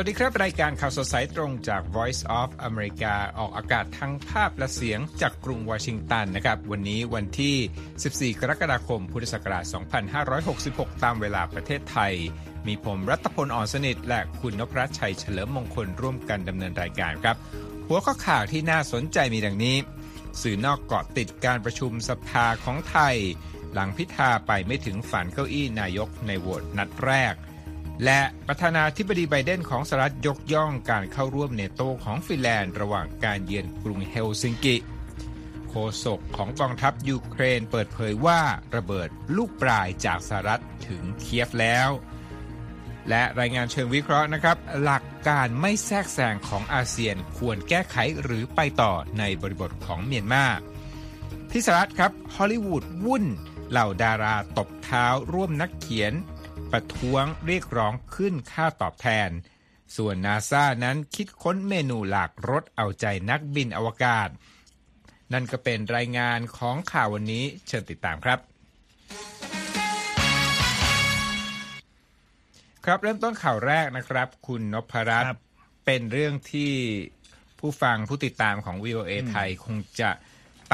สวัสดีครับ รายการข่าวสดสายตรงจาก Voice of America ออกอากาศทั้งภาพและเสียงจากกรุงวอชิงตันนะครับ วันนี้วันที่ 14 กรกฎาคม พุทธศักราช 2566 ตามเวลาประเทศไทย มีผมรัตพลอ่อนสนิท และคุณนพรัชชัยเฉลิมมงคลร่วมกันดำเนินรายการครับ หัวข้อข่าวที่น่าสนใจมีดังนี้ สื่อนอกเกาะติดการประชุมสภาของไทย หลังพิธาไปไม่ถึงฝันเก้าอี้นายกในโหวตนัดแรก และประธานาธิบดีไบเดนของสหรัฐยกย่องการเข้าร่วมนาโตของฟินแลนด์ระหว่างการเยือนกรุงเฮลซิงกิ โฆษกของกองทัพยูเครนเปิดเผยว่าระเบิดลูกปรายจากสหรัฐถึงเคียฟแล้ว และรายงานเชิงวิเคราะห์นะครับ หลักการไม่แทรกแซงของอาเซียนควรแก้ไขหรือไปต่อในบริบทของเมียนมาที่สหรัฐครับฮอลลีวูดวุ่นเหล่าดาราตบเท้าร่วมนักเขียน ประท้วงเรียกร้องขึ้นค่าตอบแทน ส่วนนาซานั้นคิดค้นเมนูหลากรสเอาใจนักบินอวกาศ นั่นก็เป็นรายงานของข่าววันนี้เชิญติดตามครับ ครับเริ่มต้นข่าวแรกนะครับ คุณนพรัตน์เป็นเรื่องที่ผู้ฟังผู้ติดตามของ VOA ไทยคงจะ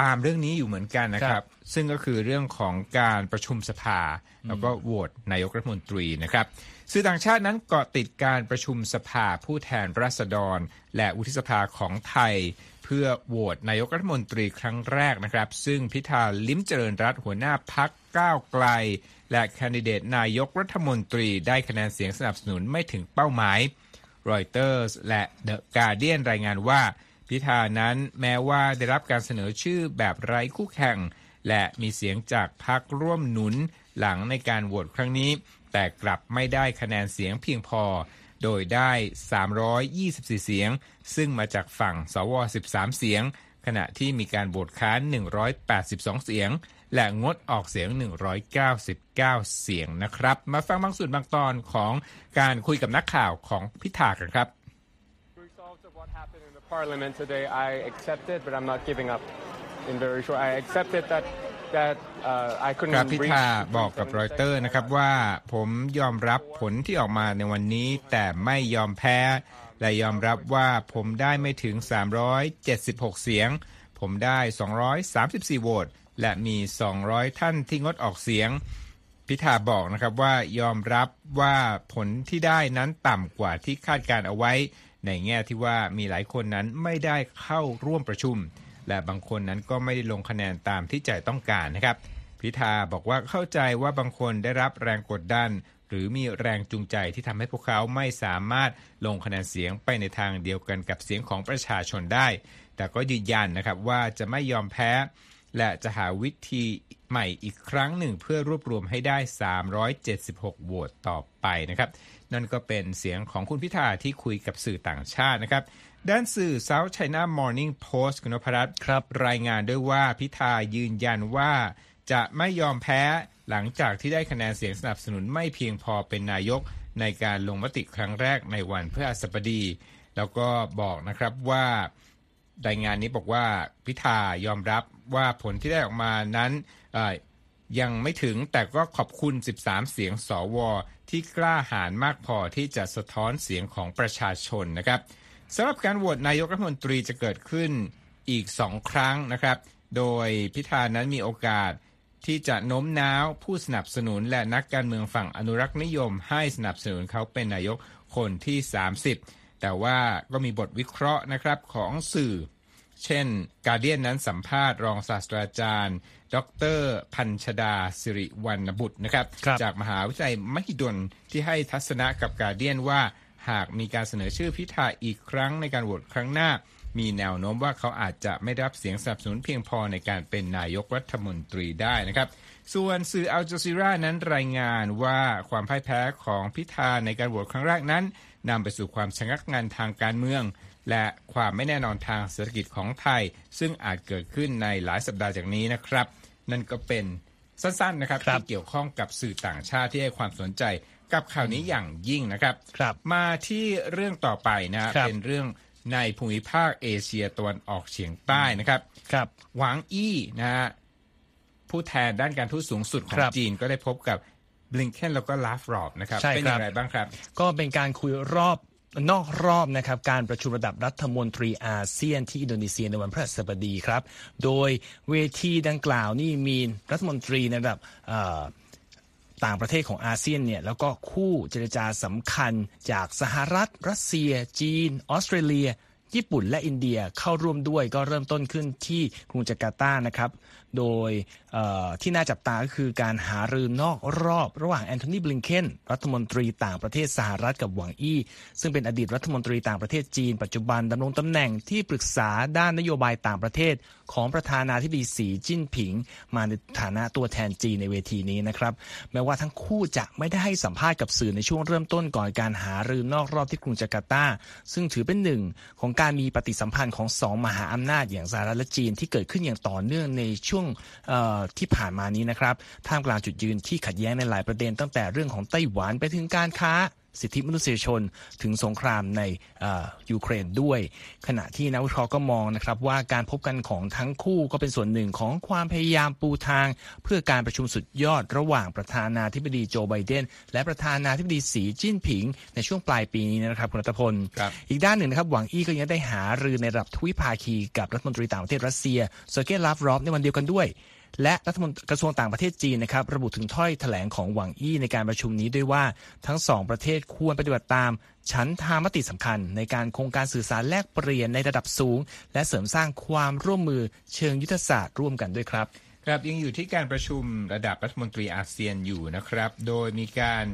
ตามเรื่องนี้อยู่เหมือนกันนะครับ ซึ่งก็คือเรื่องของการประชุมสภา แล้วก็โหวตนายกรัฐมนตรีนะครับสื่อต่างชาตินั้นเกาะติดการประชุมสภาผู้แทนราษฎร และวุฒิสภาของไทย เพื่อโหวตนายกรัฐมนตรีครั้งแรกนะครับ ซึ่งพิธาลิ้มเจริญรัตหัวหน้าพักก้าวไกล และแคนดิเดตนายกรัฐมนตรีได้คะแนนเสียงสนับสนุนไม่ถึงเป้าหมายรอยเตอร์สและเดอะการเดียนรายงานว่า พิธานั้นแม้ว่าได้รับการเสนอชื่อแบบไร้คู่แข่ง และมีเสียงจากพรรคร่วมหนุนหลังในการโหวตครั้งนี้ แต่กลับไม่ได้คะแนนเสียงเพียงพอ โดยได้ 324 เสียง ซึ่งมาจากฝั่งสว 13 เสียง ขณะที่มีการโหวตค้าน 182 เสียง และงดออกเสียง 199 เสียงนะครับ มาฟังบางส่วนบางตอนของการคุยกับนักข่าวของพิธากันครับ Parliament today, I accepted, but I'm not giving up. In very short, I accepted that that uh, I couldn't ครับพิธาบอกกับรอยเตอร์นะครับว่าผมยอมรับผลที่ออกมาในวันนี้แต่ไม่ยอมแพ้ และยอมรับว่าผมได้ไม่ถึง 376 เสียง ผมได้ 234 โหวตและมี 200 ท่านที่งดออกเสียง พิธาบอกนะครับว่ายอมรับว่าผลที่ได้นั้นต่ำกว่าที่คาดการเอาไว้ ในแง่ที่ว่ามีหลายคนนั้นไม่ได้เข้าร่วมประชุม และบางคนนั้นก็ไม่ได้ลงคะแนนตามที่ใจต้องการนะครับ พิธาบอกว่าเข้าใจว่าบางคนได้รับแรงกดดัน หรือมีแรงจูงใจที่ทำให้พวกเขาไม่สามารถลงคะแนนเสียงไปในทางเดียวกันกับเสียงของประชาชนได้ แต่ก็ยืนยันนะครับว่าจะไม่ยอมแพ้ และจะหาวิธีใหม่อีกครั้งหนึ่งเพื่อรวบรวมให้ได้ 376โหวตต่อไปนะครับ นั่นก็เป็นเสียงของคุณพิธาที่คุยกับสื่อต่างชาตินะครับ ด้านสื่อ South China Morning Post คุณนพรัตน์ครับรายงานด้วยว่าพิธายืนยันว่าจะไม่ยอมแพ้หลังจากที่ได้คะแนนเสียงสนับสนุนไม่เพียงพอเป็นนายกในการลงมติครั้งแรกในวันพฤหัสบดี แล้วก็บอกนะครับว่ารายงานนี้บอกว่าพิธายอมรับว่าผลที่ได้ออกมานั้นยังไม่ถึงแต่ก็ขอบคุณ 13 เสียงสว ที่กล้าหาญมากพอที่จะสะท้อนเสียงของประชาชนนะครับสำหรับการโหวตนายกรัฐมนตรีจะเกิดขึ้นอีกสองครั้งนะครับ โดยพิธานั้นมีโอกาสที่จะโน้มน้าวผู้สนับสนุนและนักการเมืองฝั่งอนุรักษ์นิยม ให้สนับสนุนเขาเป็นนายกคนที่ 30 แต่ว่าก็มีบทวิเคราะห์นะครับของสื่อ เช่น กาเดียนนั้นสัมภาษณ์รองศาสตราจารย์ ดร พันชดาสิริวรรณบุตรนะครับรบจากมหาวิทยาลัยมหิดลที่ให้ทัศนะกับกาเดียนว่า หากมีการเสนอชื่อพิธาอีกครั้งในการโหวตครั้งหน้า มีแนวโน้มว่าเขาอาจจะไม่รับเสียงสนับสนุนเพียงพอในการเป็นนายกรัฐมนตรีได้นะครับส่วนสื่ออัลจซีรานั้นรายงานว่าความพ่ายแพ้ของพิธาในการโหวตครั้งแรกนั้นนำไปสู่ความชะงักงันทางการเมือง และความไม่แน่นอนทางเศรษฐกิจของไทย ซึ่งอาจเกิดขึ้นในหลายสัปดาห์จากนี้นะครับ นั่นก็เป็นสั้นๆนะครับรบที่เกี่ยวข้องกับสื่อต่างชาติที่ให้ความสนใจกับข่าวนี้อย่างยิ่งนะครับรบมาที่เรื่องต่อไปนะเป็นเรื่องในภูมิภาคเอเชียตะวันออกเฉียงใต้นะครับครับหวังอี้นะฮะผู้แทนด้านการทูตสูงสุดของจีนก็ได้พบกับบลิงเคนแล้วก็ลาฟรอฟนะครับเป็นอย่างไรบ้างครับ ก็เป็นการคุยรอบ นอกรอบนะครับการประชุมระดับรัฐมนตรีอาเซียนที่อินโดนีเซียในวันพฤหัสบดีครับ โดยเวทีดังกล่าวนี่มีรัฐมนตรีในระดับต่างประเทศของอาเซียนเนี่ยแล้วก็คู่เจรจาสำคัญจากสหรัฐ รัสเซีย จีน ออสเตรเลีย ญี่ปุ่นและอินเดียเข้าร่วมด้วยก็เริ่มต้นขึ้นที่กรุงจาการ์ตานะครับ โดยที่น่าจับตาก็คือการหารือนอกรอบระหว่างแอนโทนีบลิงเคนรัฐมนตรีต่างประเทศสหรัฐกับหวังอี้ ซึ่งเป็นอดีตรัฐมนตรีต่างประเทศจีน ปัจจุบันดำรงตำแหน่งที่ปรึกษาด้านนโยบายต่างประเทศ ของประธานาธิบดีสีจิ้นผิง มาในฐานะตัวแทนจีนในเวทีนี้นะครับแม้ว่าทั้งคู่จะไม่ได้ให้สัมภาษณ์กับสื่อในช่วงเริ่มต้นก่อนการหารือนอกรอบที่กรุงจาการ์ตาซึ่งถือเป็นหนึ่งของการมีปฏิสัมพันธ์ของสองมหาอำนาจอย่างสหรัฐและจีนที่เกิดขึ้นอย่างต่อเนื่องในช่วงที่ผ่านมานี้นะครับท่ามกลางจุดยืนที่ขัดแย้งในหลายประเด็นตั้งแต่เรื่องของไต้หวันไปถึงการค้า สิทธิมนุษยชนถึงสงครามในยูเครนด้วย ขณะที่นักวิเคราะห์ก็มองนะครับว่าการพบกันของทั้งคู่ก็เป็นส่วนหนึ่งของความพยายามปูทาง เพื่อการประชุมสุดยอดระหว่างประธานาธิบดีโจไบเดน และประธานาธิบดีสีจิ้นผิง ในช่วงปลายปีนี้นะครับคุณรัตพล อีกด้านหนึ่งนะครับหวังอี้ก็ยังได้หารือในระดับทวิภาคีกับรัฐมนตรีต่างประเทศรัสเซียเซอร์เกย์ลาฟรอฟในวันเดียวกันด้วย และรัฐมนตรีกระทรวงต่างประเทศจีนนะครับระบุถึงถ้อยแถลงของหวังอี้ในการประชุมนี้ด้วยว่าทั้งสองประเทศควรปฏิบัติตามฉันทามติสำคัญ ในการโครงการสื่อสารแลกเปลี่ยนในระดับสูง และเสริมสร้างความร่วมมือเชิงยุทธศาสตร์ร่วมกันด้วยครับครับยังอยู่ที่การประชุมระดับรัฐมนตรีอาเซียนอยู่นะครับ โดยมีการ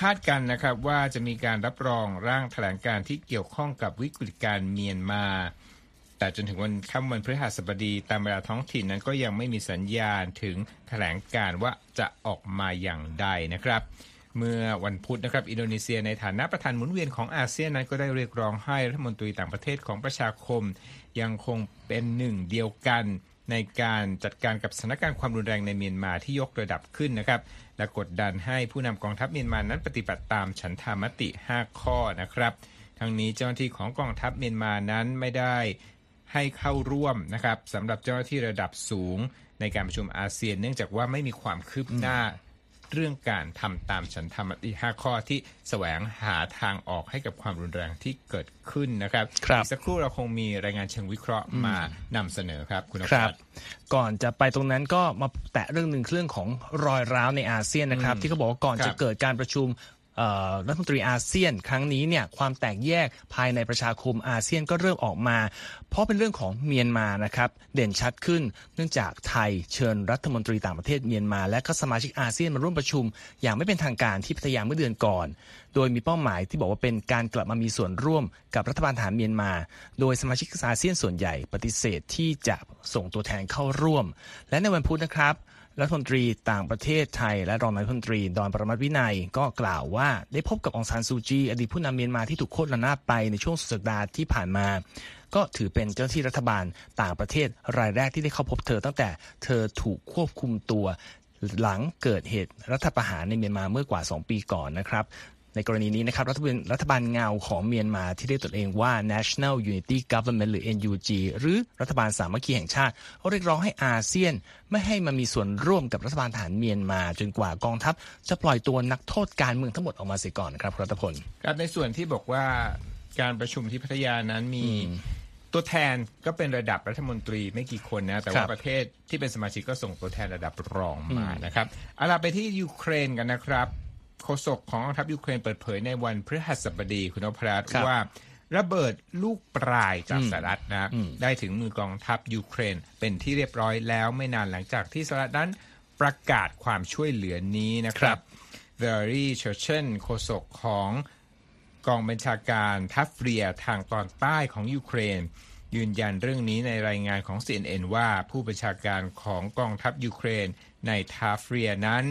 คาดกันนะครับว่าจะมีการรับรองร่างแถลงการที่เกี่ยวข้องกับวิกฤตการเมียนมา แต่จนถึงวันค่ำวันพฤหัสบดีตามเวลาท้องถิ่นนั้นก็ยังไม่มีสัญญาณถึงแถลงการว่าจะออกมาอย่างใดนะครับเมื่อวันพุธนะครับอินโดนีเซียในฐานะประธานหมุนเวียนของอาเซียนนั้นก็ได้เรียกร้องให้รัฐมนตรีต่างประเทศของประชาคม ยังคงเป็นหนึ่งเดียวกันในการจัดการกับสถานการณ์ความรุนแรงในเมียนมาที่ยกระดับขึ้นนะครับ และกดดันให้ผู้นำกองทัพเมียนมานั้นปฏิบัติตามฉันทามติ 5 ข้อนะครับ ทั้งนี้เจ้าหน้าที่ของกองทัพเมียนมานั้นไม่ได้ ให้เข้าร่วมนะครับสำหรับเจ้าหน้าที่ระดับสูงในการประชุมอาเซียน เนื่องจากว่าไม่มีความคืบหน้าเรื่องการทำตามฉันธรรมติห้าข้อที่แสวงหาทางออกให้กับความรุนแรงที่เกิดขึ้นนะครับรบสักครู่เราคงมีรายงานเชิงวิเคราะห์มานำเสนอครับคุณครับก่อนจะไปตรงนั้นก็มาแตะเรื่องหนึ่งเรื่องของรอยร้าวในอาเซียนนะครับ ที่เขาบอกว่าก่อนจะเกิดการประชุม รัฐมนตรีอาเซียนครั้งนี้เนี่ยความแตกแยกภายในประชาคมอาเซียนก็เริ่มออกมา เพราะเป็นเรื่องของเมียนมานะครับเด่นชัดขึ้น เนื่องจากไทยเชิญรัฐมนตรีต่างประเทศเมียนมา และก็สมาชิกอาเซียนมาร่วมประชุม อย่างไม่เป็นทางการที่พัทยาเมื่อเดือนก่อน โดยมีเป้าหมายที่บอกว่าเป็นการกลับมามีส่วนร่วมกับรัฐบาลฐานเมียนมา โดยสมาชิกอาเซียนส่วนใหญ่ปฏิเสธที่จะส่งตัวแทนเข้าร่วม และในวันพุธนะครับ รัฐมนตรีต่างประเทศไทย และรองนายกรัฐมนตรีดอนประมัตวินัยก็กล่าวว่าได้พบกับองซานซูจี อดีตผู้นำเมียนมาที่ถูกโค่นระนาบไปในช่วงสุดสัปดาห์ที่ผ่านมา ก็ถือเป็นเจ้าหน้าที่รัฐบาลต่างประเทศรายแรกที่ได้เข้าพบเธอตั้งแต่เธอถูกควบคุมตัวหลังเกิดเหตุรัฐประหารในเมียนมาเมื่อกว่า 2 ปีก่อนนะครับ ในกรณีนี้นะครับรัฐบาลรัฐบาลเงาของเมียนมาที่เรียกตนเองว่า National Unity Government หรือ NUG หรือรัฐบาลสามัคคีแห่งชาติเขาเรียกร้องให้อาเซียน ไม่ให้มามีส่วนร่วมกับรัฐบาลฐานเมียนมา จนกว่ากองทัพ จะปล่อยตัวนักโทษการเมืองทั้งหมดออกมาเสียก่อนครับรัตพลครับในส่วนที่บอกว่าการประชุมที่พัทยานั้นมีตัวแทนก็เป็นระดับรัฐมนตรีไม่กี่คนนะ แต่ว่าประเทศที่เป็นสมาชิกก็ส่งตัวแทนระดับรองมานะครับเอาล่ะไปที่ยูเครนกันนะครับ โฆษกของกองทัพยูเครนเปิดเผยในวันพฤหัสบดีคุณนพรัตน์ว่าระเบิดลูกปรายจากสหรัฐนะได้ถึงมือกองทัพยูเครนเป็นที่เรียบร้อยแล้วไม่นานหลังจากที่สหรัฐนั้นประกาศความช่วยเหลือนี้นะครับวาเลรีเชอร์เชนโฆษกของกองบัญชาการทาฟเรียทางตอนใต้ของยูเครน ยืนยันเรื่องนี้ในรายงานของ CNN ว่าผู้บัญชาการของกองทัพยูเครนในทาฟเรียนั้น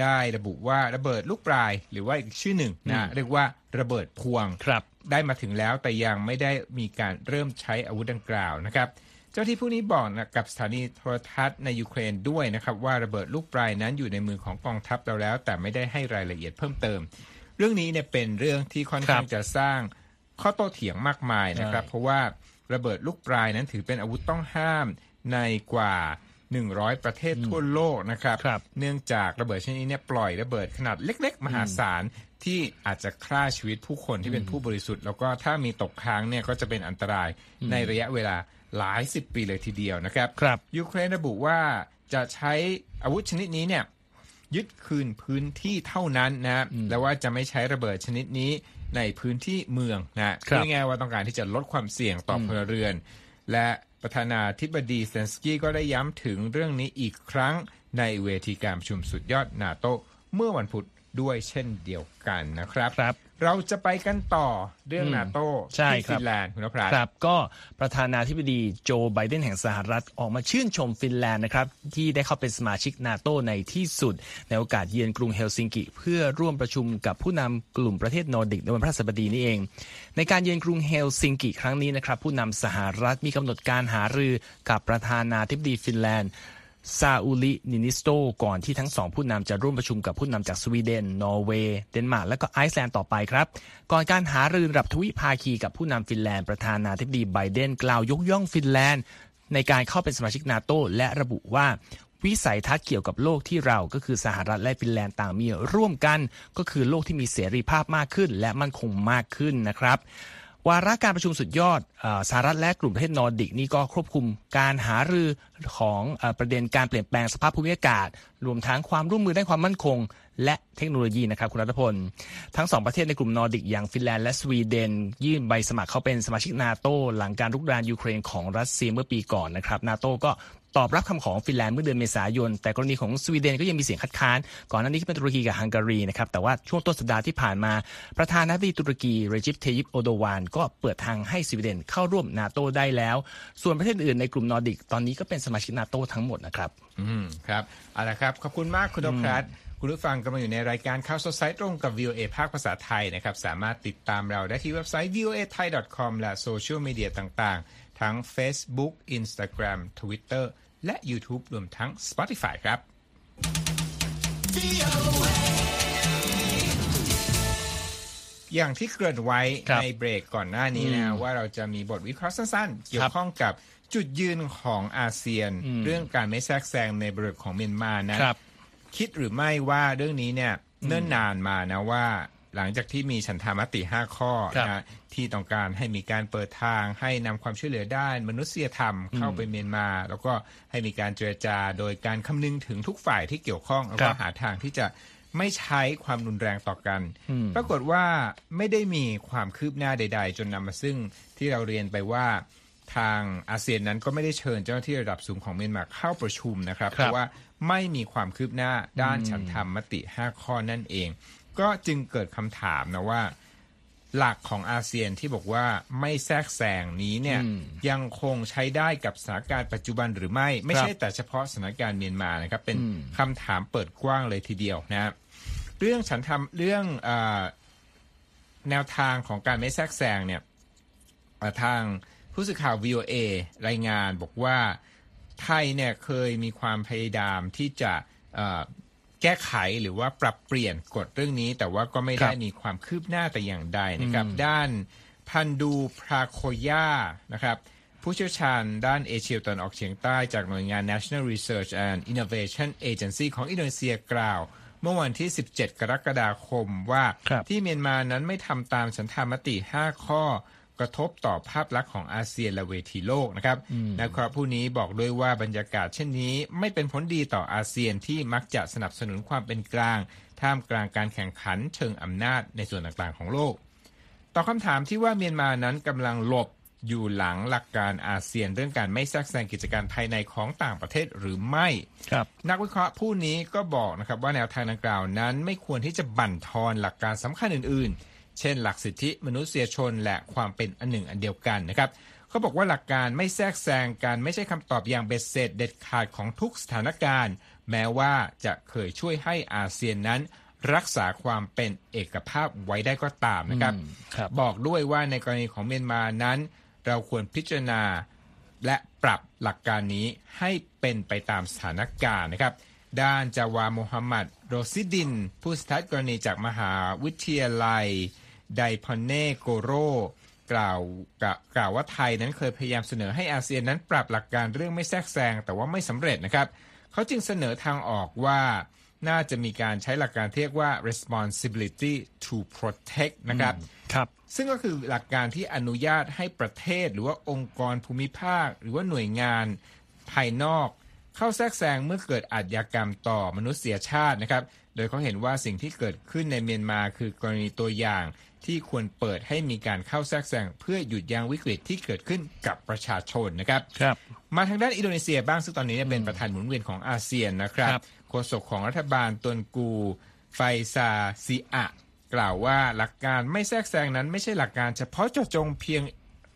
ได้ระบุว่าระเบิดลูกปลาย หรือว่าอีกชื่อหนึ่งนะเรียกว่าระเบิดพวงครับได้มาถึงแล้วแต่ยังไม่ได้มีการเริ่มใช้อาวุธดังกล่าวนะครับ เจ้าที่ผู้นี้บอกนะกับสถานีโทรทัศน์ในยูเครนด้วยนะครับ ว่าระเบิดลูกปลายนั้นอยู่ในมือของกองทัพเราแล้ว แต่ไม่ได้ให้รายละเอียดเพิ่มเติม เรื่องนี้เนี่ยเป็นเรื่องที่ค่อนข้างจะสร้างข้อโต้เถียงมากมายนะครับ เพราะว่าระเบิดลูกปลายนั้นถือเป็นอาวุธต้องห้ามในกว่า 100 ประเทศทั่วโลกนะครับครับ เนื่องจากระเบิดชนิดนี้เนี่ยปล่อยระเบิดขนาดเล็ก ๆ มหาศาลที่อาจจะฆ่าชีวิตผู้คนที่เป็นผู้บริสุทธิ์ แล้วก็ถ้ามีตกค้างเนี่ยก็จะเป็นอันตรายในระยะเวลาหลายสิบปีเลยทีเดียวนะครับครับยูเครนระบุว่าจะใช้อาวุธชนิดนี้เนี่ยยึดคืนพื้นที่เท่านั้นนะแล้วว่าจะไม่ใช้ระเบิดชนิดนี้ในพื้นที่เมืองนะครับง่ายๆว่าต้องการที่จะลดความเสี่ยงต่อพลเรือน และ ประธานาธิบดีเซนสกี้ก็ได้ย้ำถึงเรื่องนี้อีกครั้งในเวทีการประชุมสุดยอดนาโตเมื่อวันพุธด้วยเช่นเดียวกันนะครับครับ เราจะไปกันต่อเรื่องนาโตใช่ที่ครับฟินแลนด์คุณนพรัตน์ครับ ก็ประธานาธิบดีโจไบเดนแห่งสหรัฐออกมาชื่นชมฟินแลนด์นะครับ ที่ได้เข้าเป็นสมาชิกนาโตในที่สุด ในโอกาสเยือนกรุงเฮลซิงกิ เพื่อร่วมประชุมกับผู้นำกลุ่มประเทศนอร์ดิกในวันพฤหัสบดีนี้เอง ในการเยือนกรุงเฮลซิงกิ ครั้งนี้นะครับ ผู้นำสหรัฐมีกำหนดการหารือกับประธานาธิบดีฟินแลนด์ ซาอูลีนีนิสโต ก่อนที่ทั้งสองผู้นำจะร่วมประชุมกับผู้นำจากสวีเดน นอร์เวย์ เดนมาร์ก และก็ไอซ์แลนด์ต่อไปครับ ก่อนการหารือระดับทวิภาคีกับผู้นำฟินแลนด์ประธานาธิบดีไบเดนกล่าวยกย่องฟินแลนด์ ในการเข้าเป็นสมาชิกนาโตและระบุว่าวิสัยทัศน์เกี่ยวกับโลกที่เราก็คือสหรัฐและฟินแลนด์ต่างมีร่วมกัน ก็คือโลกที่มีเสรีภาพมากขึ้น และมั่นคงมากขึ้นนะครับ วาระการประชุมสุดยอดอสหรัฐและกลุ่มประเทศนอร์ดิกนี่ก็ครอบคลุมการหารือของอประเด็นการเปลี่ยนแปลงสภาพภูมิอากาศ รวมทั้งความร่วมมือด้านความมั่นคง และเทคโนโลยีนะครับคุณรัฐพล ทั้งสองประเทศในกลุ่มนอร์ดิกอย่างฟินแลนด์และสวีเดน ยื่นใบสมัครเข้าเป็นสมาชิกนาโตหลังการรุกรานยูเครนของรัสเซียเมื่อปีก่อนนะครับนาโตก็ ตอบรับคำขอของฟินแลนด์เมื่อเดือนเมษายน แต่กรณีของสวีเดนก็ยังมีเสียงคัดค้าน ก่อนหน้านี้ก็เป็นตุรกีกับฮังการีนะครับแต่ว่าช่วงต้นสัปดาห์ที่ผ่านมา ประธานาธิบดีตุรกีเรเจปทายยิปเออร์โดวานก็เปิดทางให้สวีเดนเข้าร่วมนาโตได้แล้ว ส่วนประเทศอื่นในกลุ่มนอร์ดิกตอนนี้ก็เป็นสมาชิกนาโตทั้งหมดนะครับอืมครับเอาละครับขอบคุณมากคุณนพรัตน์คุณผู้ฟังกำลังอยู่ในรายการข่าวสดสายตรงกับ VOA ภาคภาษาไทยนะครับ สามารถติดตามเราได้ที่เว็บไซต์ voa thai com และโซเชียลมีเดียต่างๆ ทั้ง Facebook Instagram Twitter และ YouTube รวมทั้ง Spotify ครับ อย่างที่เกริ่นไว้ครับในเบรกก่อนหน้านี้นะว่าเราจะมีบทวิเคราะห์สั้นๆ เกี่ยวข้องกับจุดยืนของอาเซียน เรื่องการไม่แทรกแซงในบริบทของเมียนมานะครับคิดหรือไม่ว่าเรื่องนี้เนี่ยเนิ่นนานมานะว่า หลังจากที่มีฉันทามติ 5 ข้อครับนะที่ต้องการให้มีการเปิดทาง ให้นำความช่วยเหลือด้านมนุษยธรรมเข้าไปเมียนมา แล้วก็ให้มีการเจรจาโดยการคำนึงถึงทุกฝ่ายที่เกี่ยวข้องแล้วก็หาทางที่จะไม่ใช้ความรุนแรงต่อกัน ปรากฏว่าไม่ได้มีความคืบหน้าใด ๆ จนนำมาซึ่งที่เราเรียนไปว่าทางอาเซียนนั้นก็ไม่ได้เชิญเจ้าหน้าที่ระดับสูงของเมียนมาเข้าประชุมนะครับครับเพราะว่าไม่มีความคืบหน้าด้านฉันทำมติ 5 ข้อนั่นเอง ก็จึงเกิดคำถามนะว่า หลักของอาเซียนที่บอกว่าไม่แทรกแซงนี้เนี่ยยังคงใช้ได้กับสถานการณ์ปัจจุบันหรือไม่ ไม่ใช่แต่เฉพาะสถานการณ์เมียนมานะครับ เป็นคำถามเปิดกว้างเลยทีเดียวนะครับเรื่องฉันทำเรื่องเออแนวทางของการไม่แทรกแซงเนี่ยเอ่อทางผู้สื่อข่าว VOA รายงานบอกว่าไทยเนี่ยเคยมีความพยายามที่จะเอ่อ แก้ไขหรือว่าปรับเปลี่ยนกฎเรื่องนี้ แต่ว่าก็ไม่ได้ครับมีความคืบหน้าแต่อย่างใดนะครับ ด้านพันดูพราโคย่านะครับ ผู้เชี่ยวชาญด้านเอเชียตะวันออกเฉียงใต้จากหน่วยงาน National Research and Innovation Agency ของอินโดนีเซียกล่าว เมื่อวันที่ 17 กรกฎาคมว่าครับที่เมียนมานั้นไม่ทำตามฉันทามติ 5 ข้อก ระทบต่อภาพลักษณ์ของอาเซียนและเวทีโลกนะครับนักวิเคราะห์ผู้นี้บอกด้วยว่าบรรยากาศเช่นนี้ไม่เป็นผลดีต่ออาเซียนที่มักจะสนับสนุนความเป็นกลาง ท่ามกลางการแข่งขันเชิงอำนาจในส่วนต่างๆของโลกตอบคำถามที่ว่าเมียนมานั้นกำลังหลบอยู่หลังหลักการอาเซียนเรื่องการไม่แทรกแซงกิจการภายในของต่างประเทศหรือไม่ครับนักวิเคราะห์ผู้นี้ก็บอกนะครับว่าแนวทางดังกล่าวนั้นไม่ควรที่จะบั่นทอนหลักการสำคัญอื่นๆ เช่น หลักสิทธิมนุษยชนและความเป็นอันหนึ่งอันเดียวกันนะครับเขาบอกว่าหลักการไม่แทรกแซงการไม่ใช่คำตอบอย่างเบ็ดเสร็จเด็ดขาดของทุกสถานการณ์ แม้ว่าจะเคยช่วยให้อาเซียนนั้นรักษาความเป็นเอกภาพไว้ได้ก็ตามนะครับครับบอกด้วยว่าในกรณีของเมียนมานั้น เราควรพิจารณาและปรับหลักการนี้ให้เป็นไปตามสถานการณ์นะครับ ด้านจาวาโมฮัมหมัดโรซิดิน ผู้สทัดกรณีจากมหาวิทยาลัย ไดพอนเนโกโรกล่าวกล่าวกล่าวว่าไทยนั้นเคยพยายามเสนอให้อาเซียนนั้นปรับหลักการเรื่องไม่แทรกแซงแต่ว่าไม่สำเร็จนะครับ เขาจึงเสนอทางออกว่าน่าจะมีการใช้หลักการที่เรียกว่า responsibility to protect นะครับครับ ซึ่งก็คือหลักการที่อนุญาตให้ประเทศหรือว่าองค์กรภูมิภาค หรือว่าหน่วยงานภายนอก เข้าแทรกแซงเมื่อเกิดอาชญากรรมต่อมนุษยชาตินะครับ โดยเขาเห็นว่าสิ่งที่เกิดขึ้นในเมียนมาคือกรณีตัวอย่างที่ควรเปิดให้มีการเข้าแทรกแซงเพื่อหยุดยั้งวิกฤตที่เกิดขึ้นกับประชาชนนะครับ ครับ มาทางด้านอินโดนีเซียบ้างซึ่งตอนนี้เนี่ยเป็นประธานหมุนเวียนของอาเซียนนะครับครับโฆษกของรัฐบาลตวนกู ไฟซาซีอะ กล่าวว่าหลักการไม่แทรกแซงนั้นไม่ใช่หลักการเฉพาะเจาะจงเพียง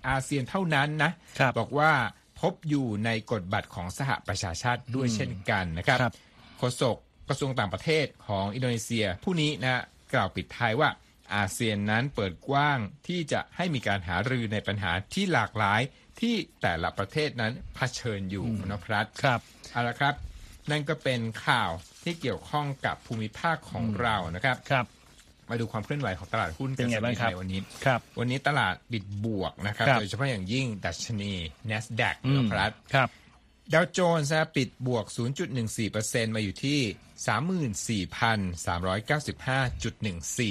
อาเซียนเท่านั้นนะครับบอกว่า พบอยู่ในกฎบัตรของสหประชาชาติด้วยเช่นกันนะครับครับโฆษกกระทรวงต่างประเทศของอินโดนีเซีย ผู้นี้นะกล่าวปิดท้ายว่าอาเซียนนั้นเปิดกว้างที่จะให้มีการหารือในปัญหาที่หลากหลายที่แต่ละประเทศนั้นเผชิญอยู่นะครับครับเอาละครับ นั่นก็เป็นข่าวที่เกี่ยวข้องกับภูมิภาคของเรานะครับครับ มาดูความเคลื่อนไหวของตลาดหุ้นเป็นไงบ้างครับในวันนี้ครับ วันนี้ตลาดปิดบวกนะครับครับโดยเฉพาะอย่างยิ่งดัชนี NASDAQ อืมนะครับครับดาวโจนส์นะปิดบวก 0.14%มาอยู่ที่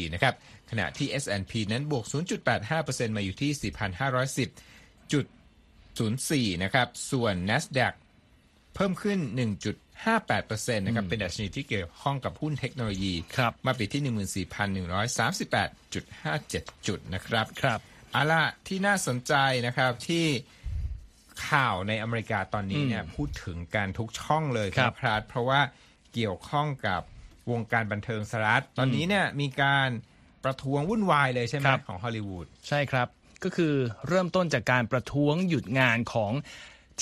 34,395.14 นะครับ ขณะที่ S&P นั้นบวก 0.85%มาอยู่ที่ 4,510.04 นะครับ ส่วน NASDAQ เพิ่มขึ้ น1.58%นะครับเป็นดัชนีที่เกี่ยวข้องกับหุ้นเทคโนโลยีครับมาปิดที่ 14,138.57 จุดนะครับครับเอาล่ะที่น่าสนใจนะครับที่ข่าวในอเมริกาตอนนี้เนี่ยพูดถึงการทุกช่องเลยคครัรับบพราดเพราะว่าเกี่ยวข้องกับวงการบันเทิงสหรัฐตอนนี้เนี่ยมีการประท้วงวุ่นวายเลยใช่ไหมครับของฮอลลีวูดใช่ครับ ก็คือเริ่มต้นจากการประท้วงหยุดงานของ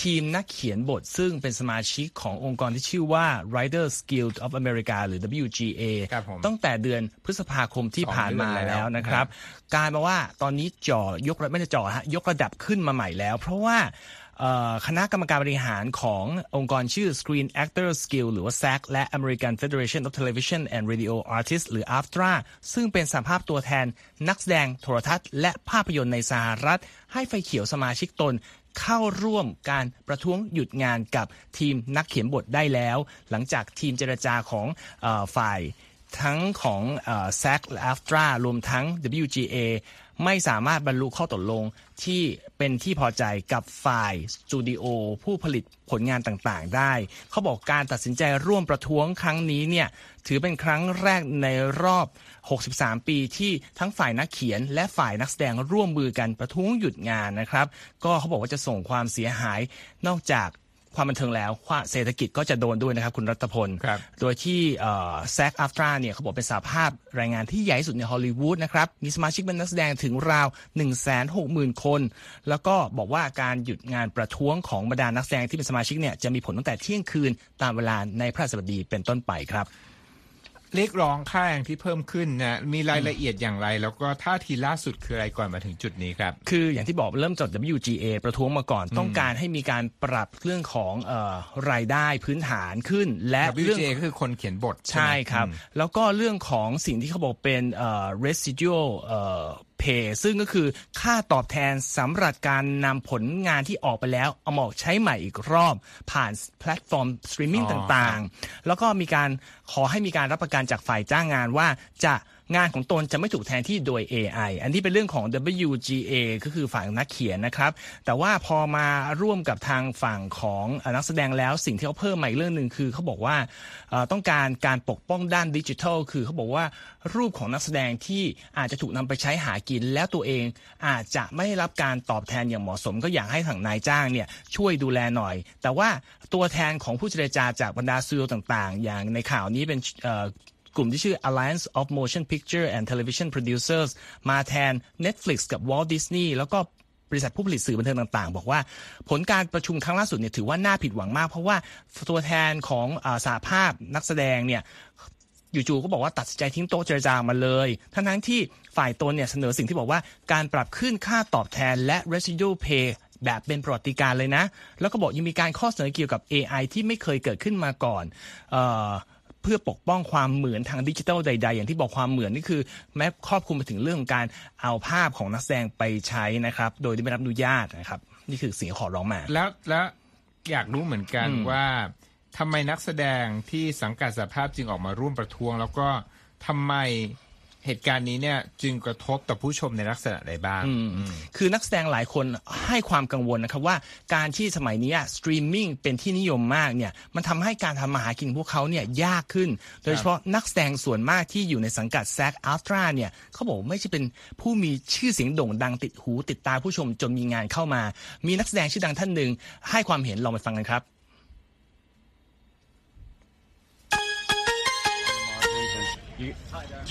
ทีมนักเขียนบทซึ่งเป็นสมาชิกขององค์กรที่ชื่อว่า Writers Guild of America หรือ WGA ครับผมตั้งแต่เดือนพฤษภาคมที่สองผ่านมาเดือนแล้วแล้วนะครับกลายมาว่าตอนนี้จ่อยกระไม่ได้จ่อฮะยกระดับขึ้นมาใหม่แล้ว เพราะว่าเอ่อคณะกรรมการบริหารขององค์กรชื่อ Screen Actors Guild หรือว่า SAG และ American Federation of Television and Radio Artists หรือ AFTRA ซึ่งเป็นสหภาพตัวแทนนักแสดงโทรทัศน์ และภาพยนตร์ในสหรัฐ ให้ไฟเขียวสมาชิกตน เข้าร่วมการประท้วงหยุดงานกับทีมนักเขียนบทได้แล้ว หลังจากทีมเจรจาของอฝ่ายทั้งของแซกและอัฟตรารวมทั้ง WGA ไม่สามารถบรรลุข้อตกลงที่เป็นที่พอใจกับฝ่ายสตูดิโอผู้ผลิตผลงานต่างๆ ได้ เขาบอกการตัดสินใจร่วมประท้วงครั้งนี้เนี่ยถือเป็นครั้งแรกในรอบ 63 ปีที่ทั้งฝ่ายนักเขียน และฝ่ายนักแสดงร่วมมือกันประท้วงหยุดงานนะครับ ก็เขาบอกว่าจะส่งความเสียหายนอกจาก ความบันเทิงแล้วความเศรษฐกิจก็จะโดนด้วยนะครับคุณรัตพลครับโดยที่แซกอัฟตราเนี่ยเขาบอกเป็นสาภาพรายงานที่ใหญ่ที่สุดในฮอลลีวูดนะครับ มีสมาชิกเป็นนักแสดงถึงราว 1 6 0 0 0 0 คน แล้วก็บอกว่าการหยุดงานประท้วงของบรรดานักแสดงที่เป็นสมาชิกเนี่ยจะมีผลตั้งแต่เที่ยงคืนตามเวลาในพระสบดีเป็นต้นไปครับ เรียกร้องค่าแรงที่เพิ่มขึ้นนะมีรายละเอียดอย่างไร แล้วก็ท่าทีล่าสุดคืออะไรก่อนมาถึงจุดนี้ครับ คืออย่างที่บอกเริ่มจาก WGA ประท้วงมาก่อน ต้องการให้มีการปรับเรื่องของเออรายได้พื้นฐานขึ้น และเรื่อง WGA ก็คือคนเขียนบทใช่ไหมครับอืมแล้วก็เรื่องของสิ่งที่เขาบอกเป็นเอ่อ residual เอ่อ pay ซึ่งก็คือค่าตอบแทนสำหรับการนำผลงานที่ออกไปแล้ว เอามาออกใช้ใหม่อีกรอบ ผ่านแพลตฟอร์มสตรีมมิ่งอ๋อต่างๆ แล้วก็มีการขอให้มีการรับประกันจากฝ่ายจ้างงานว่าจะ งานของตนจะไม่ถูกแทนที่โดย AI อันนี้เป็นเรื่องของ WGA ก็คือฝั่งนักเขียนนะครับ แต่ว่าพอมาร่วมกับทางฝั่งของนักแสดงแล้วสิ่งที่เขาเพิ่มมาอีกเรื่องหนึ่งคือเขาบอกว่าต้องการการปกป้องด้านดิจิทัล คือเขาบอกว่ารูปของนักแสดงที่อาจจะถูกนำไปใช้หากิน แล้วตัวเองอาจจะไม่ได้รับการตอบแทนอย่างเหมาะสม ก็อยากให้ทางนายจ้างเนี่ยช่วยดูแลหน่อย แต่ว่าตัวแทนของผู้เจรจาจากบรรดาซูโอต่างๆ อย่างในข่าวนี้เป็น กลุ่มที่ชื่อ Alliance of Motion Picture and Television Producers มาแทน Netflix กับ Walt Disney แล้วก็บริษัทผู้ผลิตสื่อบันเทิงต่าง ๆ บอกว่าผลการประชุมครั้งล่าสุดเนี่ยถือว่าน่าผิดหวังมาก เพราะว่าตัวแทนของอสาภาพนักแสดงเนี่ยอยู่ๆก็บอกว่าตัดสินใจทิ้งโต๊ะเจรจามาเลย ทั้งทั้งที่ฝ่ายตนเนี่ยเสนอสิ่งที่บอกว่าการปรับขึ้นค่าตอบแทนและ residual pay แบบเป็นประวัติการเลยนะ แล้วก็บอกยังมีการข้อเสนอเกี่ยวกับ AI ที่ไม่เคยเกิดขึ้นมาก่อนออ เพื่อปกป้องความเหมือนทางดิจิทัลใด ๆ อย่างที่บอกความเหมือนนี่คือ แม้ครอบคลุมไปถึงเรื่องของการเอาภาพของนักแสดงไปใช้นะครับ โดยที่ไม่รับอนุญาตนะครับ นี่คือสิ่งที่ขอร้องมา แล้วแล้วอยากรู้เหมือนกันอืมว่าทำไมนักแสดงที่สังกัดสภาพจึงออกมาร่วมประท้วง แล้วก็ทำไม เหตุการณ์นี้เนี่ยจึงกระทบต่อผู้ชมในลักษณะใดบ้าง คือนักแสดงหลายคนให้ความกังวลนะครับว่าการที่สมัยนี้สตรีมมิ่งเป็นที่นิยมมากเนี่ยมันทำให้การทำมาหากินของพวกเขาเนี่ยยากขึ้น โดยเฉพาะนักแสดงส่วนมากที่อยู่ในสังกัด SAG-AFTRA เนี่ยเขาบอกไม่ใช่เป็นผู้มีชื่อเสียงโด่งดังติดหูติดตาผู้ชมจนมีงานเข้ามา มีนักแสดงชื่อดังท่านหนึ่งให้ความเห็นลองไปฟังกันครับ You,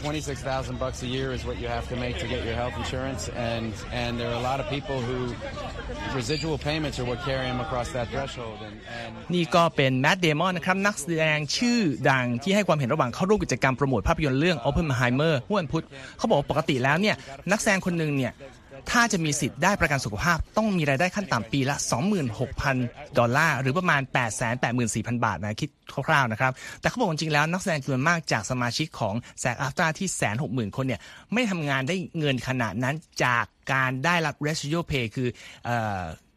Twenty-six thousand bucks a year is what you have to make to get your health insurance, and and there are a lot of people who residual payments are what carry them across that threshold, and and นี่ก็เป็นแมดเดมอนนะครับนักแสดงชื่อดังที่ให้ความเห็นระหว่างเข้าร่วมกิจกรรมโปรโมทภาพยนตร์เรื่อง Oppenheimer เมื่อวันพุธเขาบอกว่าปกติแล้วเนี่ยนักแสดงคนหนึ่งเนี่ย ถ้าจะมีสิทธิ์ได้ประกันสุขภาพ ต้องมีรายได้ขั้นต่ำปีละ 26,000 ดอลลาร์ หรือประมาณ 884,000 บาทนะคิดคร่าวๆนะครับ แต่เขาบอกจริงๆแล้วนักแสดงจำนวนมากจากสมาชิกของแซกอัฟตราที่แสนหกหมื่นคนเนี่ยไม่ทำงานได้เงินขนาดนั้นจากการได้รับ residual pay คือ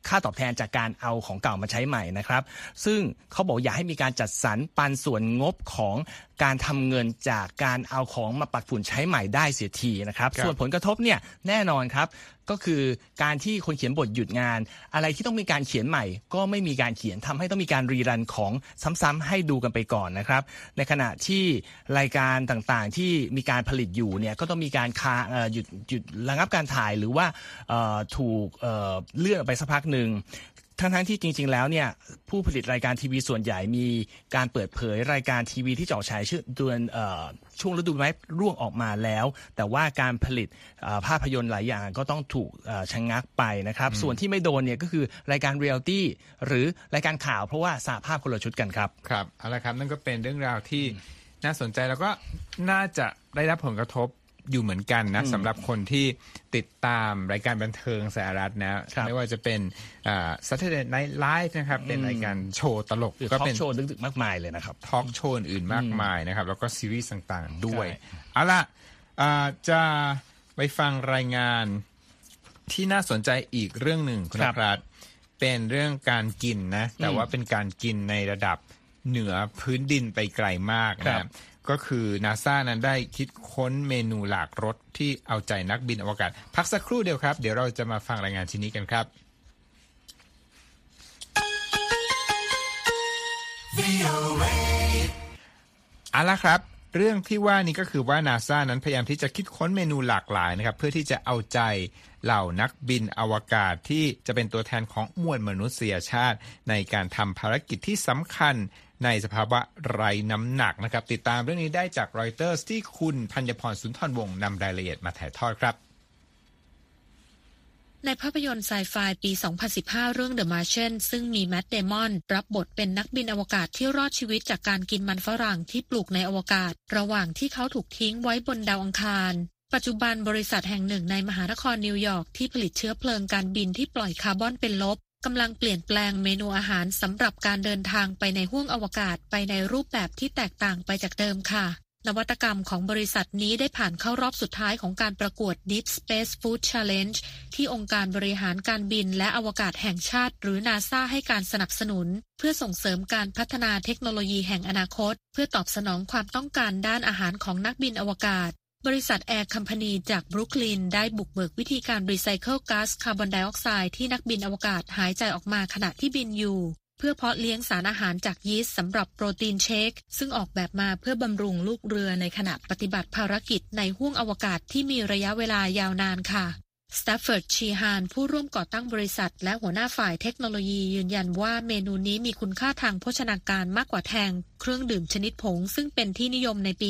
ค่าตอบแทนจากการเอาของเก่ามาใช้ใหม่นะครับ ซึ่งเขาบอกอยากให้มีการจัดสรรปันส่วนงบของ การทำเงินจากการเอาของมาปัดฝุ่นใช้ใหม่ได้เสียทีนะครับครับส่วนผลกระทบเนี่ยแน่นอนครับก็คือการที่คนเขียนบทหยุดงาน อะไรที่ต้องมีการเขียนใหม่ ก็ไม่มีการเขียนทำให้ต้องมีการรีรันของซ้ำๆให้ดูกันไปก่อนนะครับ ในขณะที่รายการต่างๆที่มีการผลิตอยู่เนี่ยก็ต้องมีการคาเอ่อหยุดหยุดระงับการถ่ายหรือว่าเอ่อถูกเอ่อเลื่อนออกไปสักพักหนึ่ง ทั้งๆที่จริง ๆ แล้วเนี่ยผู้ผลิตรายการทีวีส่วนใหญ่มีการเปิดเผยรายการทีวีที่จะออกฉายชื่อเดือนเอ่อช่วงฤดูใบไม้ร่วงออกมาแล้ว แต่ว่าการผลิตเอ่อภาพยนตร์หลายอย่างก็ต้องถูกเอ่อชะงักไปนะครับ ส่วนที่ไม่โดนเนี่ยก็คือรายการเรียลลิตี้หรือรายการข่าวเพราะว่าสหภาพคนละชุดกันครับครับเอาละครับนั่นก็เป็นเรื่องราวที่น่าสนใจแล้วก็น่าจะได้รับผลกระทบ อยู่เหมือนกันนะสำหรับคนที่ติดตามรายการบันเทิงสหรัฐนะครับไม่ว่าจะเป็นอ่า Saturday Night Live นะครับ เป็นรายการโชว์ตลกหรือก็เป็นทอล์กโชว์ดึกๆมากมายเลยนะครับทอล์กโชว์อื่นๆมากมายนะครับ แล้วก็ซีรีส์ต่างๆด้วยใช่เอาล่ะอ่าจะไปฟังรายงานที่น่าสนใจอีกเรื่องหนึ่งคุณครับพรัตเป็นเรื่องการกินนะ แต่ว่าเป็นการกินในระดับ เหนือพื้นดินไปไกลมากครันะบก็คือนาซานั้นได้คิดค้นเมนูหลากรสที่เอาใจนักบินอวกาศ พักสักครู่เดียวครับ เดี๋ยวเราจะมาฟังรายงานชิ้นนี้กันครับเอาละครับ เรื่องที่ว่านี้ก็คือว่านาซานั้นพยายามที่จะคิดค้นเมนูหลากหลายนะครับ เพื่อที่จะเอาใจเหล่านักบินอวกาศที่จะเป็นตัวแทนของมวลมนุษยชาติ ในการทำภารกิจที่สำคัญ ในสภาวะไร้น้ำหนักนะครับ ติดตามเรื่องนี้ได้จากรอยเตอร์สที่คุณธัญพรสุนทรวงศ์นำรายละเอียดมาถ่ายทอดครับในภาพยนตร์ไซไฟปี 2015 เรื่อง The Martian ซึ่งมีแม t เดมอน รับบทเป็นนักบินอวกาศที่รอดชีวิตจากการกินมันฝรั่งที่ปลูกในอวกาศ ระหว่างที่เขาถูกทิ้งไว้บนดาวอังคาร ปัจจุบันบริษัทแห่งหนึ่งในมหานครนิวยอร์กที่ผลิตเชื้อเพลิงการบินที่ปล่อยคาร์บอนเป็นลบ กำลังเปลี่ยนแปลงเมนูอาหารสำหรับการเดินทางไปในห้วงอวกาศไปในรูปแบบที่แตกต่างไปจากเดิมค่ะ นวัตกรรมของบริษัทนี้ได้ผ่านเข้ารอบสุดท้ายของการประกวด Deep Space Food Challenge ที่องค์การบริหารการบินและอวกาศแห่งชาติ หรือนาซาให้การสนับสนุน เพื่อส่งเสริมการพัฒนาเทคโนโลยีแห่งอนาคต เพื่อตอบสนองความต้องการด้านอาหารของนักบินอวกาศ บริษัท Air Company จากบรุกลินได้บุกเบิกวิธีการรีไซเคิลก๊าซคาร์บอนไดออกไซด์ที่นักบินอวกาศหายใจออกมาขณะที่บินอยู่ เพื่อเพาะเลี้ยงสารอาหารจากยีสต์สำหรับโปรตีนเชค ซึ่งออกแบบมาเพื่อบำรุงลูกเรือในขณะปฏิบัติภารกิจในห้วงอวกาศที่มีระยะเวลายาวนานค่ะ สแตฟฟอร์ดชีฮานผู้ร่วมก่อตั้งบริษัท และหัวหน้าฝ่ายเทคโนโลยียืนยันว่าเมนูนี้มีคุณค่าทางโภชนาการมากกว่าแทง เครื่องดื่มชนิดผง ซึ่งเป็นที่นิยมในปี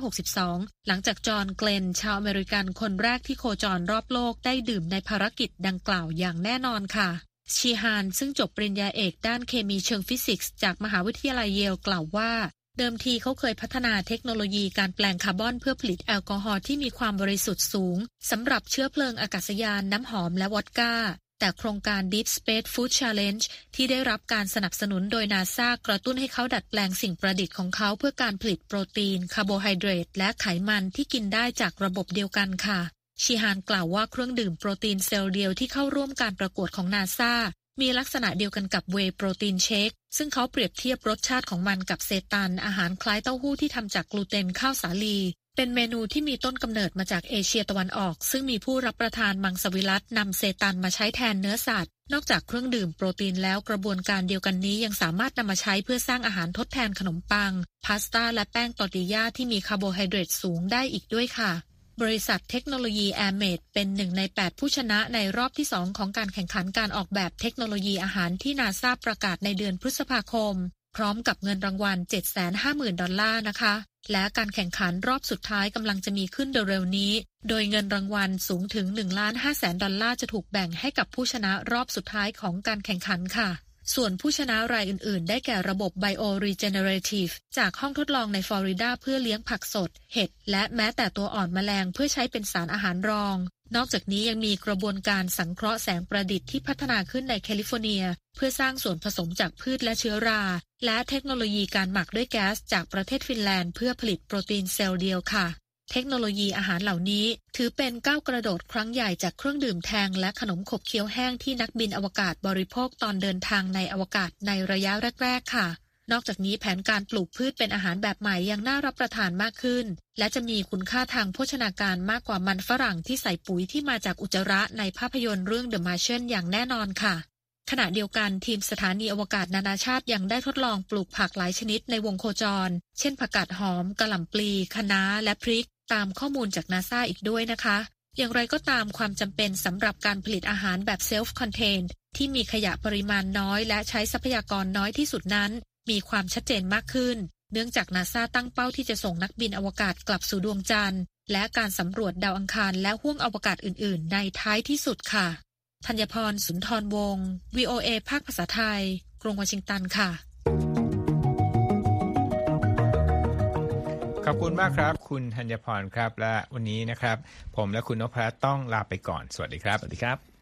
1962 หลังจากจอห์นเกลน ชาวอเมริกันคนแรกที่โคจรรอบโลกได้ดื่มในภารกิจดังกล่าวอย่างแน่นอนค่ะ ชีฮานซึ่งจบปริญญาเอกด้านเคมีเชิงฟิสิกส์ จากมหาวิทยาลัยเยลกล่าวว่า เดิมทีเขาเคยพัฒนาเทคโนโลยีการแปลงคาร์บอนเพื่อผลิตแอลกอฮอล์ที่มีความบริสุทธิ์สูงสำหรับเชื้อเพลิงอากาศยานน้ำหอมและวอดก้า แต่โครงการ Deep Space Food Challenge ที่ได้รับการสนับสนุนโดยนาซากระตุ้นให้เขาดัดแปลงสิ่งประดิษฐ์ของเขาเพื่อการผลิตโปรตีน คาร์โบไฮเดรตและไขมันที่กินได้จากระบบเดียวกันค่ะชิฮานกล่าวว่าเครื่องดื่มโปรตีนเซลล์เดียวที่เข้าร่วมการประกวดของนาซา มีลักษณะเดียวกันกับ whey protein shake ซึ่งเขาเปรียบเทียบรสชาติของมันกับ seitan อาหารคล้ายเต้าหู้ที่ทำจากกลูเตนข้าวสาลี เป็นเมนูที่มีต้นกำเนิดมาจากเอเชียตะวันออก ซึ่งมีผู้รับประทานมังสวิรัตนำ seitan มาใช้แทนเนื้อสัตว์ นอกจากเครื่องดื่มโปรตีนแล้วกระบวนการเดียวกันนี้ยังสามารถนำมาใช้เพื่อสร้างอาหารทดแทนขนมปัง พาสต้าและแป้งตอร์ติยาที่มีคาร์โบไฮเดรตสูงได้อีกด้วยค่ะ บริษัทเทคโนโลยี AIRMADE เป็นหนึ่งใน 8 ผู้ชนะในรอบที่ 2 ของการแข่งขันการออกแบบเทคโนโลยีอาหารที่นาซาประกาศในเดือนพฤษภาคม พร้อมกับเงินรางวัล 750,000 ดอลลาร์นะคะ และการแข่งขันรอบสุดท้ายกำลังจะมีขึ้นเร็วๆนี้ โดยเงินรางวัลสูงถึง1ล้าน5แสนดอลลาร์จะถูกแบ่งให้กับผู้ชนะรอบสุดท้ายของการแข่งขันค่ะ ส่วนผู้ชนะรายอื่น ๆ ได้แก่ระบบ Bio Regenerative จากห้องทดลองในฟลอริดาเพื่อเลี้ยงผักสด เห็ด และแม้แต่ตัวอ่อนแมลงเพื่อใช้เป็นสารอาหารรอง นอกจากนี้ยังมีกระบวนการสังเคราะห์แสงประดิษฐ์ที่พัฒนาขึ้นในแคลิฟอร์เนีย เพื่อสร้างส่วนผสมจากพืชและเชื้อรา และเทคโนโลยีการหมักด้วยแก๊สจากประเทศฟินแลนด์เพื่อผลิตโปรตีนเซลล์เดียวค่ะ เทคโนโลยีอาหารเหล่านี้ ถือเป็นก้าวกระโดดครั้งใหญ่จากเครื่องดื่มแทงและขนมขบเคี้ยวแห้งที่นักบินอวกาศบริโภคตอนเดินทางในอวกาศในระยะแรก ๆ ค่ะ นอกจากนี้แผนการปลูกพืชเป็นอาหารแบบใหม่ยังน่ารับประทานมากขึ้น และจะมีคุณค่าทางโภชนาการมากกว่ามันฝรั่งที่ใส่ปุ๋ยที่มาจากอุจจาระในภาพยนตร์เรื่อง The Martian อย่างแน่นอนค่ะขณะเดียวกันทีมสถานีอวกาศนานาชาติยังได้ทดลองปลูกผักหลายชนิดในวงโคจร เช่นผักกาดหอมกระหล่ำปลีคะน้าและพริก ตามข้อมูลจากนาซาอีกด้วยนะคะ อย่างไรก็ตามความจำเป็นสำหรับการผลิตอาหารแบบเซลฟ์คอนเทนที่มีขยะปริมาณน้อยและใช้ทรัพยากรน้อยที่สุดนั้น มีความชัดเจนมากขึ้น เนื่องจากนาซาตั้งเป้าที่จะส่งนักบินอวกาศกลับสู่ดวงจันทร์ และการสำรวจดาวอังคารและห้วงอวกาศอื่น ๆ ในท้ายที่สุดค่ะธัญพรสุนทรวงศ์ VOA ภาคภาษาไทย กรุงวอชิงตันค่ะ ขอบคุณมากครับ คุณธัญพรครับและวันนี้นะครับ ผมและคุณนพรัตต้องลาไปก่อน สวัสดีครับ สวัสดีครับ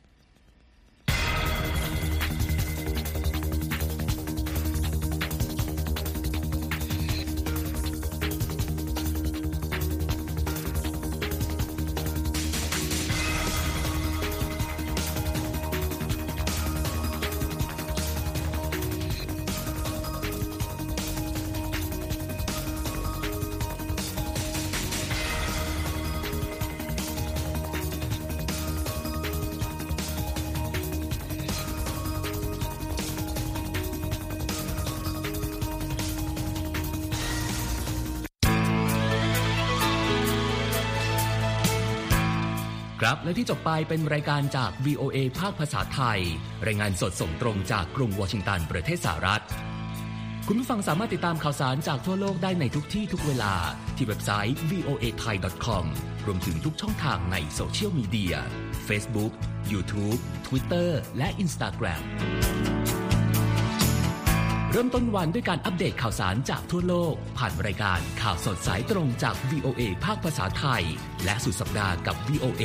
และที่จบไปเป็นรายการจาก VOA ภาคภาษาไทย รายงานสดส่งตรงจากกรุงวอชิงตัน ประเทศสหรัฐ คุณผู้ฟังสามารถติดตามข่าวสารจากทั่วโลกได้ในทุกที่ทุกเวลา ที่เว็บไซต์ voa thai com รวมถึงทุกช่องทางในโซเชียลมีเดีย Facebook YouTube Twitter และ Instagram เริ่มต้นวันด้วยการอัปเดตข่าวสารจากทั่วโลก ผ่านรายการข่าวสดสายตรงจาก VOA ภาคภาษาไทย และสุดสัปดาห์กับ VOA